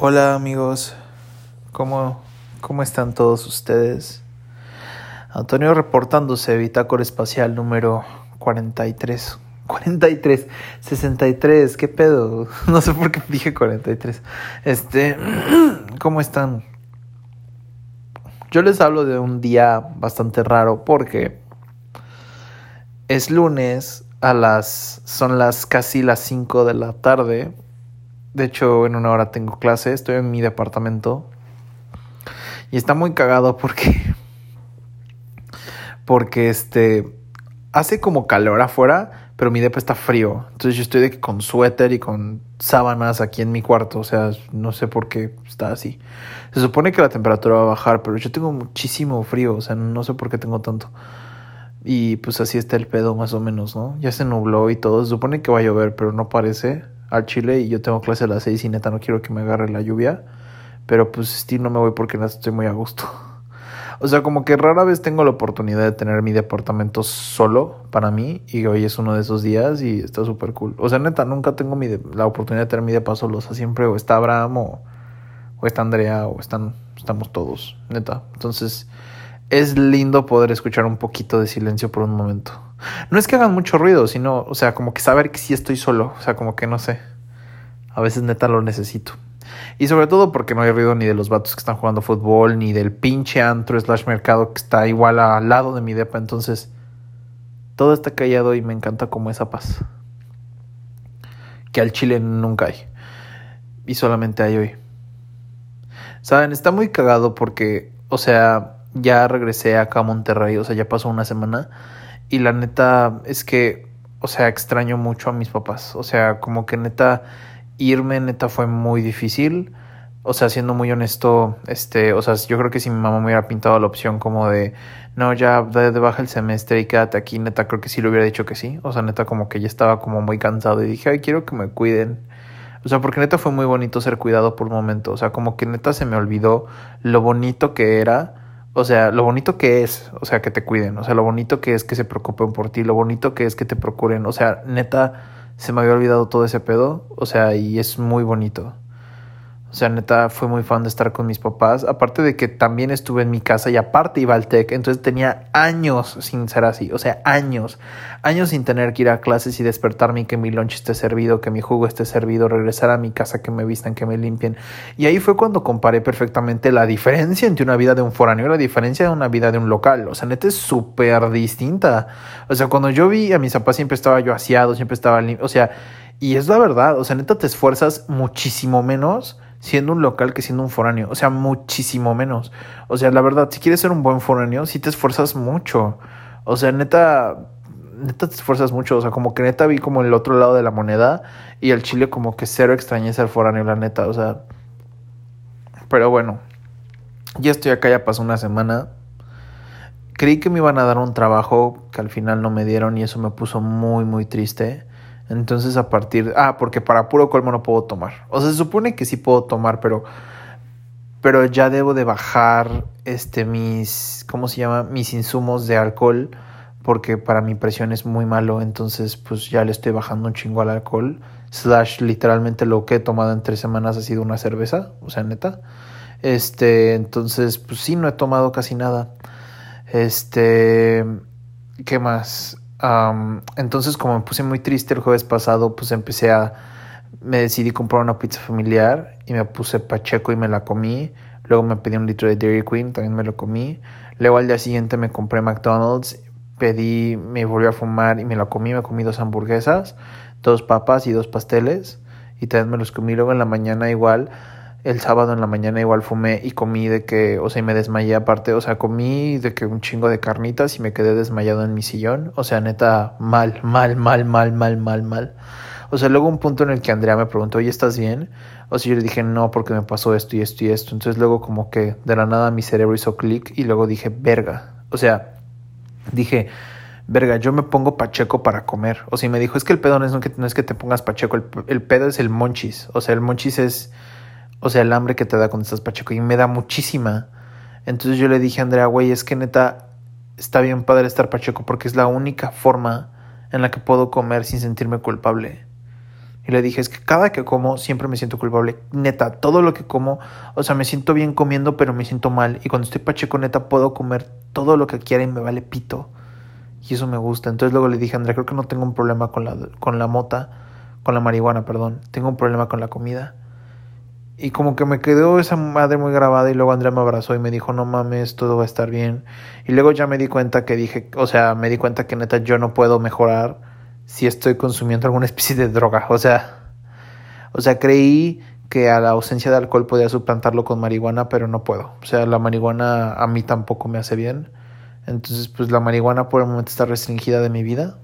Hola amigos, ¿cómo, cómo están todos ustedes? Antonio reportándose, Bitácora Espacial número 43. 43, 63, ¿qué pedo? No sé por qué dije 43. Este, ¿cómo están? Yo les hablo de un día bastante raro porque es lunes a las son las casi las 5 de la tarde de hecho, en una hora tengo clase, estoy en mi departamento. Y está muy cagado porque. Porque este. Hace como calor afuera, pero mi depa está frío. Entonces yo estoy de con suéter y con sábanas aquí en mi cuarto. O sea, no sé por qué está así. Se supone que la temperatura va a bajar, pero yo tengo muchísimo frío. O sea, no sé por qué tengo tanto. Y pues así está el pedo más o menos, ¿no? Ya se nubló y todo. Se supone que va a llover, pero no parece al Chile y yo tengo clase a las 6 y neta no quiero que me agarre la lluvia. Pero pues sí, no me voy porque estoy muy a gusto. O sea, como que rara vez tengo la oportunidad de tener mi departamento solo para mí y hoy es uno de esos días y está súper cool. O sea, neta, nunca tengo mi la oportunidad de tener mi depa solo. O sea, siempre o está Abraham o, o está Andrea o están, estamos todos, neta. Entonces, es lindo poder escuchar un poquito de silencio por un momento. No es que hagan mucho ruido, sino, o sea, como que saber que sí estoy solo. O sea, como que no sé. A veces neta lo necesito. Y sobre todo porque no hay ruido ni de los vatos que están jugando fútbol, ni del pinche antro slash mercado que está igual al lado de mi depa. Entonces, todo está callado y me encanta como esa paz. Que al chile nunca hay. Y solamente hay hoy. Saben, está muy cagado porque, o sea, ya regresé acá a Monterrey, o sea, ya pasó una semana. Y la neta es que, o sea, extraño mucho a mis papás. O sea, como que neta, irme neta fue muy difícil. O sea, siendo muy honesto, este, o sea, yo creo que si mi mamá me hubiera pintado la opción como de, no, ya de, baja el semestre y quédate aquí, neta, creo que sí le hubiera dicho que sí. O sea, neta, como que ya estaba como muy cansado y dije, ay, quiero que me cuiden. O sea, porque neta fue muy bonito ser cuidado por un momento. O sea, como que neta se me olvidó lo bonito que era o sea, lo bonito que es, o sea, que te cuiden, o sea, lo bonito que es que se preocupen por ti, lo bonito que es que te procuren, o sea, neta, se me había olvidado todo ese pedo, o sea, y es muy bonito. O sea, neta, fue muy fan de estar con mis papás. Aparte de que también estuve en mi casa y aparte iba al TEC. Entonces tenía años sin ser así. O sea, años. Años sin tener que ir a clases y despertarme y que mi lunch esté servido, que mi jugo esté servido, regresar a mi casa, que me vistan, que me limpien. Y ahí fue cuando comparé perfectamente la diferencia entre una vida de un foráneo y la diferencia de una vida de un local. O sea, neta es súper distinta. O sea, cuando yo vi a mis papás siempre estaba yo aseado, siempre estaba limpio. O sea, y es la verdad. O sea, neta te esfuerzas muchísimo menos siendo un local que siendo un foráneo. O sea, muchísimo menos. O sea, la verdad, si quieres ser un buen foráneo, sí te esfuerzas mucho. O sea, neta, neta te esfuerzas mucho. O sea, como que neta vi como el otro lado de la moneda y el chile como que cero extrañeza al foráneo, la neta. O sea, pero bueno, ya estoy acá, ya pasó una semana. Creí que me iban a dar un trabajo que al final no me dieron y eso me puso muy, muy triste. Entonces a partir... Ah, porque para puro colmo no puedo tomar. O sea, se supone que sí puedo tomar, pero... Pero ya debo de bajar este mis... ¿Cómo se llama? Mis insumos de alcohol. Porque para mi presión es muy malo. Entonces pues ya le estoy bajando un chingo al alcohol. Slash literalmente lo que he tomado en tres semanas ha sido una cerveza. O sea, neta. Este, entonces pues sí, no he tomado casi nada. Este... ¿Qué más? Entonces, como me puse muy triste el jueves pasado, pues empecé a. Me decidí comprar una pizza familiar y me puse pacheco y me la comí. Luego me pedí un litro de Dairy Queen, también me lo comí. Luego al día siguiente me compré McDonald's, pedí, me volví a fumar y me la comí. Me comí dos hamburguesas, dos papas y dos pasteles. Y también me los comí. Luego en la mañana igual el sábado en la mañana igual fumé y comí de que, o sea, y me desmayé aparte, o sea, comí de que un chingo de carnitas y me quedé desmayado en mi sillón, o sea, neta, mal, mal, mal, mal, mal, mal, mal. O sea, luego un punto en el que Andrea me preguntó, oye, ¿estás bien? O sea, yo le dije, no, porque me pasó esto y esto y esto. Entonces luego como que de la nada mi cerebro hizo clic y luego dije, verga. O sea, dije, verga, yo me pongo pacheco para comer. O sea, y me dijo, es que el pedo no es no es que te pongas pacheco, el, el pedo es el monchis. O sea, el monchis es o sea, el hambre que te da cuando estás pacheco. Y me da muchísima. Entonces yo le dije a Andrea, güey, es que neta, está bien padre estar pacheco porque es la única forma en la que puedo comer sin sentirme culpable. Y le dije, es que cada que como siempre me siento culpable. Neta, todo lo que como, o sea, me siento bien comiendo, pero me siento mal. Y cuando estoy pacheco, neta, puedo comer todo lo que quiera y me vale pito. Y eso me gusta. Entonces luego le dije, Andrea, creo que no tengo un problema con la, con la mota, con la marihuana, perdón. Tengo un problema con la comida. Y como que me quedó esa madre muy grabada y luego Andrea me abrazó y me dijo, no mames, todo va a estar bien. Y luego ya me di cuenta que dije, o sea, me di cuenta que neta yo no puedo mejorar si estoy consumiendo alguna especie de droga. O sea, o sea, creí que a la ausencia de alcohol podía suplantarlo con marihuana, pero no puedo. O sea, la marihuana a mí tampoco me hace bien. Entonces, pues la marihuana por el momento está restringida de mi vida.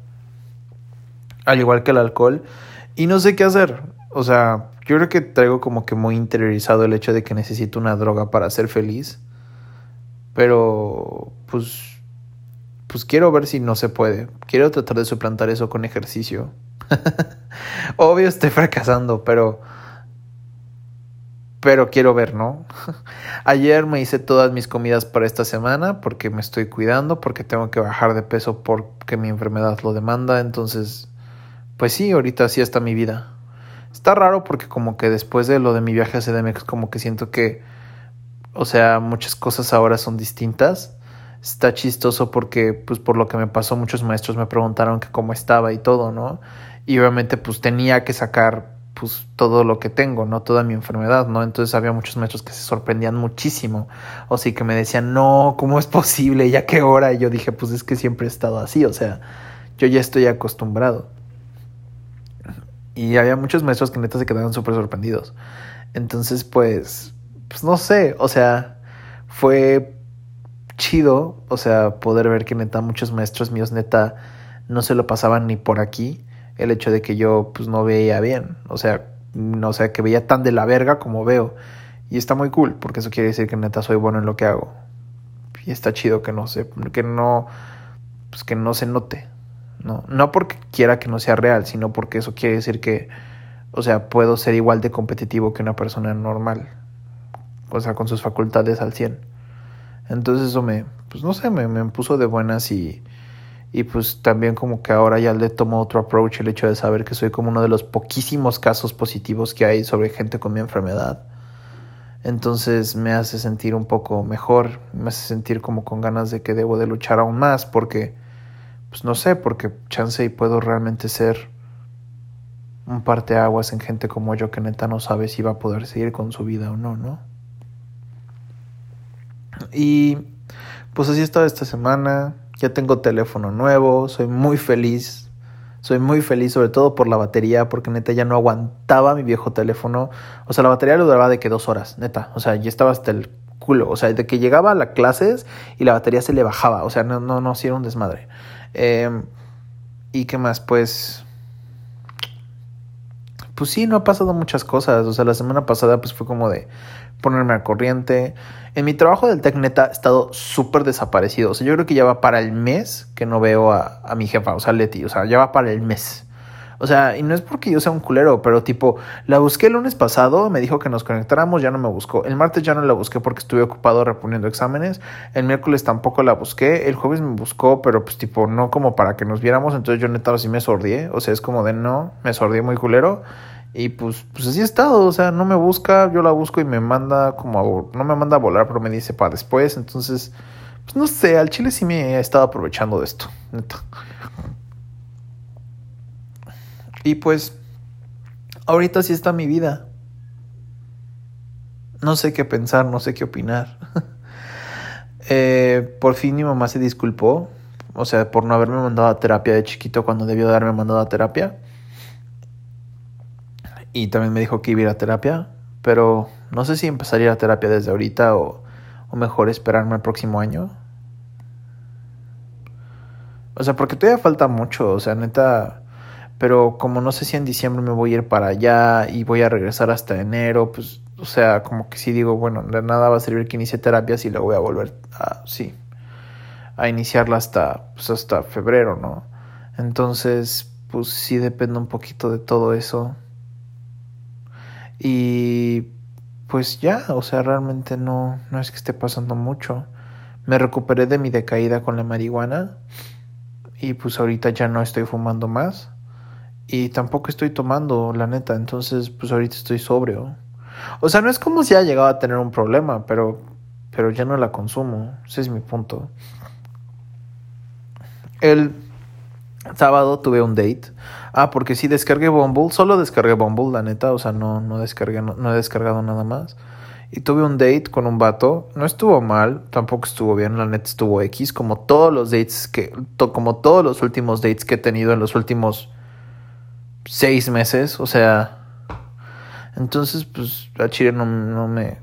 Al igual que el alcohol. Y no sé qué hacer. O sea, yo creo que traigo como que muy interiorizado el hecho de que necesito una droga para ser feliz. Pero, pues, pues quiero ver si no se puede. Quiero tratar de suplantar eso con ejercicio. Obvio estoy fracasando, pero pero quiero ver, ¿no? Ayer me hice todas mis comidas para esta semana porque me estoy cuidando, porque tengo que bajar de peso porque mi enfermedad lo demanda, entonces pues sí, ahorita sí está mi vida. Está raro porque como que después de lo de mi viaje a CDMX como que siento que o sea, muchas cosas ahora son distintas está chistoso porque, pues, por lo que me pasó, muchos maestros me preguntaron que cómo estaba y todo, ¿no? Y obviamente, pues, tenía que sacar, pues, todo lo que tengo, ¿no? Toda mi enfermedad, ¿no? Entonces había muchos maestros que se sorprendían muchísimo. O sí que me decían, no, ¿cómo es posible? ¿Ya qué hora? Y yo dije, pues, es que siempre he estado así, o sea, yo ya estoy acostumbrado. Y había muchos maestros que neta se quedaron súper sorprendidos. Entonces, pues, pues no sé, o sea, fue chido, o sea, poder ver que neta muchos maestros míos neta no se lo pasaban ni por aquí el hecho de que yo pues no veía bien, o sea, no sé, que veía tan de la verga como veo. Y está muy cool, porque eso quiere decir que neta soy bueno en lo que hago. Y está chido que no se que no pues que no se note. No, no porque quiera que no sea real, sino porque eso quiere decir que o sea, puedo ser igual de competitivo que una persona normal. O sea, con sus facultades al 100. Entonces eso me, pues no sé, me, me puso de buenas y, y pues también como que ahora ya le tomo otro approach el hecho de saber que soy como uno de los poquísimos casos positivos que hay sobre gente con mi enfermedad. Entonces me hace sentir un poco mejor, me hace sentir como con ganas de que debo de luchar aún más porque, pues no sé, porque chance y puedo realmente ser un parteaguas en gente como yo que neta no sabe si va a poder seguir con su vida o no, ¿no? Y pues así estado esta semana. Ya tengo teléfono nuevo, soy muy feliz. Soy muy feliz, sobre todo por la batería, porque neta ya no aguantaba mi viejo teléfono. O sea, la batería lo duraba de que dos horas, neta. O sea, ya estaba hasta el culo. O sea, de que llegaba a las clases y la batería se le bajaba. O sea, no, no, no, sí era un desmadre. Em, ¿Y qué más? Pues. Pues sí, no ha pasado muchas cosas. O sea, la semana pasada pues fue como de ponerme al corriente. En mi trabajo del TechNeta he estado súper desaparecido. O sea, yo creo que ya va para el mes que no veo a, a mi jefa, o sea, Leti. O sea, ya va para el mes. O sea, y no es porque yo sea un culero, pero tipo, la busqué el lunes pasado, me dijo que nos conectáramos, ya no me buscó. El martes ya no la busqué porque estuve ocupado reponiendo exámenes. El miércoles tampoco la busqué. El jueves me buscó, pero pues tipo, no como para que nos viéramos. Entonces yo neta así me sordié. O sea, es como de no, me sordié muy culero. Y pues, pues así he estado, o sea, no me busca, yo la busco y me manda como no me manda a volar, pero me dice para después, entonces, pues no sé, al chile sí me he estado aprovechando de esto, neta. Y pues, ahorita sí está mi vida. No sé qué pensar, no sé qué opinar. eh, por fin mi mamá se disculpó, o sea, por no haberme mandado a terapia de chiquito cuando debió de haberme mandado a terapia. Y también me dijo que iba a ir a terapia, pero no sé si empezaría a terapia desde ahorita o, o mejor esperarme el próximo año. O sea, porque todavía falta mucho, o sea, neta, pero como no sé si en diciembre me voy a ir para allá y voy a regresar hasta enero, pues, o sea, como que sí digo, bueno, de nada va a servir que inicie terapia si la voy a volver a, sí, a iniciarla hasta, pues, hasta febrero, ¿no? Entonces, pues sí depende un poquito de todo eso. Y pues ya, o sea, realmente no, no es que esté pasando mucho. Me recuperé de mi decaída con la marihuana y pues ahorita ya no estoy fumando más. Y tampoco estoy tomando, la neta. Entonces, pues ahorita estoy sobrio. O sea, no es como si haya llegado a tener un problema, pero, pero ya no la consumo. Ese es mi punto. El sábado tuve un date. Ah, porque sí descargué Bumble. Solo descargué Bumble, la neta. O sea, no, no, descargué, no, he descargado nada más. Y tuve un date con un vato. No estuvo mal, tampoco estuvo bien. La neta estuvo X. Como todos los dates que. como todos los últimos dates que he tenido en los últimos seis meses. O sea. Entonces, pues, a Chile no, no me.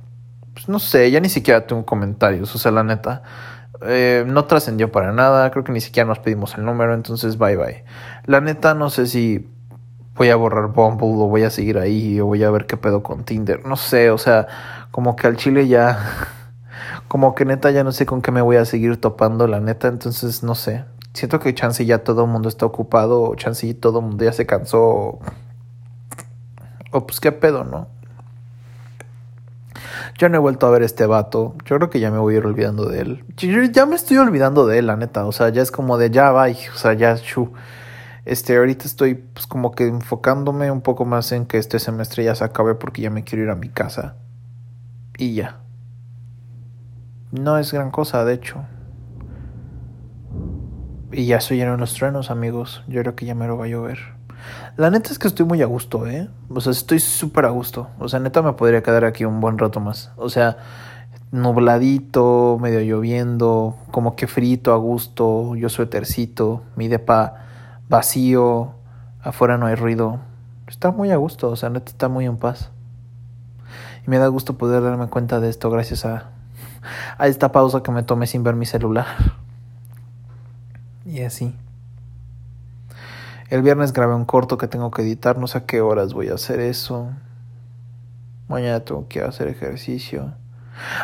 Pues no sé, ya ni siquiera tengo comentarios. O sea, la neta. Eh, no trascendió para nada, creo que ni siquiera nos pedimos el número, entonces bye bye. La neta no sé si voy a borrar Bumble o voy a seguir ahí o voy a ver qué pedo con Tinder, no sé, o sea, como que al chile ya, como que neta ya no sé con qué me voy a seguir topando, la neta, entonces no sé. Siento que chance ya todo el mundo está ocupado o chance todo el mundo ya se cansó o, pues qué pedo, ¿no? Ya no he vuelto a ver este vato. Yo creo que ya me voy a ir olvidando de él. Yo ya me estoy olvidando de él, la neta. O sea, ya es como de ya va. O sea, ya chu. Este, ahorita estoy pues como que enfocándome un poco más en que este semestre ya se acabe porque ya me quiero ir a mi casa. Y ya. No es gran cosa, de hecho. Y ya lleno de los truenos, amigos. Yo creo que ya me lo va a llover. La neta es que estoy muy a gusto, ¿eh? O sea, estoy súper a gusto. O sea, neta me podría quedar aquí un buen rato más. O sea, nubladito, medio lloviendo, como que frito, a gusto, yo suétercito, mi depa vacío, afuera no hay ruido. Está muy a gusto, o sea, neta está muy en paz. Y me da gusto poder darme cuenta de esto gracias a, a esta pausa que me tomé sin ver mi celular. Y así. El viernes grabé un corto que tengo que editar, no sé a qué horas voy a hacer eso. Mañana tengo que hacer ejercicio.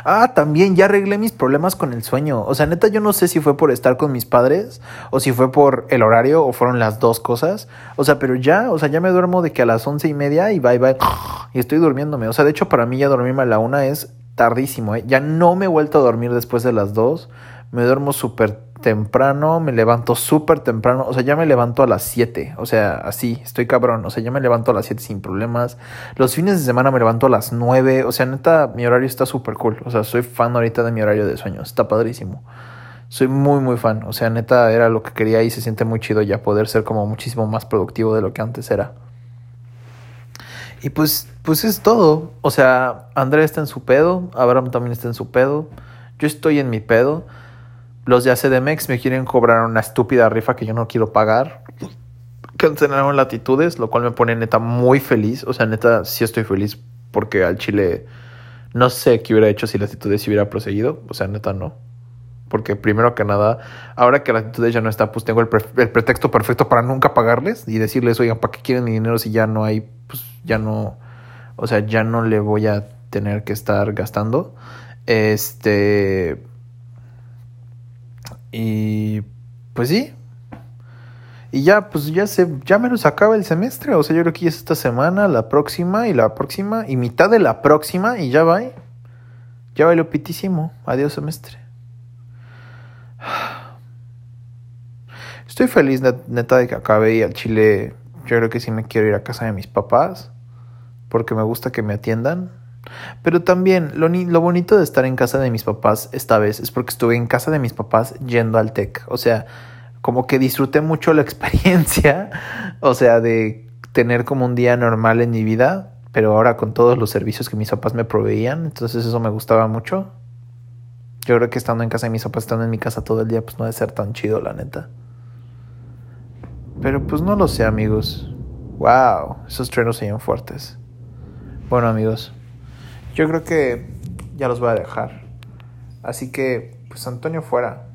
Ah, también ya arreglé mis problemas con el sueño. O sea, neta, yo no sé si fue por estar con mis padres o si fue por el horario o fueron las dos cosas. O sea, pero ya, o sea, ya me duermo de que a las once y media y bye bye. Y estoy durmiéndome. O sea, de hecho, para mí ya dormirme a la una es tardísimo. ¿eh? Ya no me he vuelto a dormir después de las dos. Me duermo súper temprano, me levanto súper temprano, o sea, ya me levanto a las 7, o sea, así, estoy cabrón, o sea, ya me levanto a las 7 sin problemas. Los fines de semana me levanto a las 9, o sea, neta, mi horario está súper cool, o sea, soy fan ahorita de mi horario de sueño, está padrísimo. Soy muy, muy fan, o sea, neta, era lo que quería y se siente muy chido ya poder ser como muchísimo más productivo de lo que antes era. Y pues, pues es todo, o sea, André está en su pedo, Abraham también está en su pedo, yo estoy en mi pedo. Los de ACDMX me quieren cobrar una estúpida rifa que yo no quiero pagar. Cancelaron latitudes, lo cual me pone neta muy feliz. O sea, neta, sí estoy feliz porque al Chile no sé qué hubiera hecho si latitudes hubiera proseguido. O sea, neta, no. Porque primero que nada, ahora que latitudes ya no está, pues tengo el, el pretexto perfecto para nunca pagarles y decirles, oigan, ¿para qué quieren mi dinero si ya no hay, pues ya no, o sea, ya no le voy a tener que estar gastando. Este y pues sí. Y ya, pues ya se, ya menos acaba el semestre. O sea, yo creo que ya es esta semana, la próxima y la próxima y mitad de la próxima y ya va. Ya va lo pitísimo. Adiós semestre. Estoy feliz, neta, de que acabe y al Chile. Yo creo que sí me quiero ir a casa de mis papás. Porque me gusta que me atiendan. Pero también lo, lo bonito de estar en casa de mis papás esta vez es porque estuve en casa de mis papás yendo al TEC. O sea, como que disfruté mucho la experiencia, o sea, de tener como un día normal en mi vida, pero ahora con todos los servicios que mis papás me proveían, entonces eso me gustaba mucho. Yo creo que estando en casa de mis papás, estando en mi casa todo el día, pues no debe ser tan chido, la neta. Pero pues no lo sé, amigos. Wow, esos trenos se fuertes. Bueno, amigos, yo creo que ya los voy a dejar. Así que, pues Antonio fuera.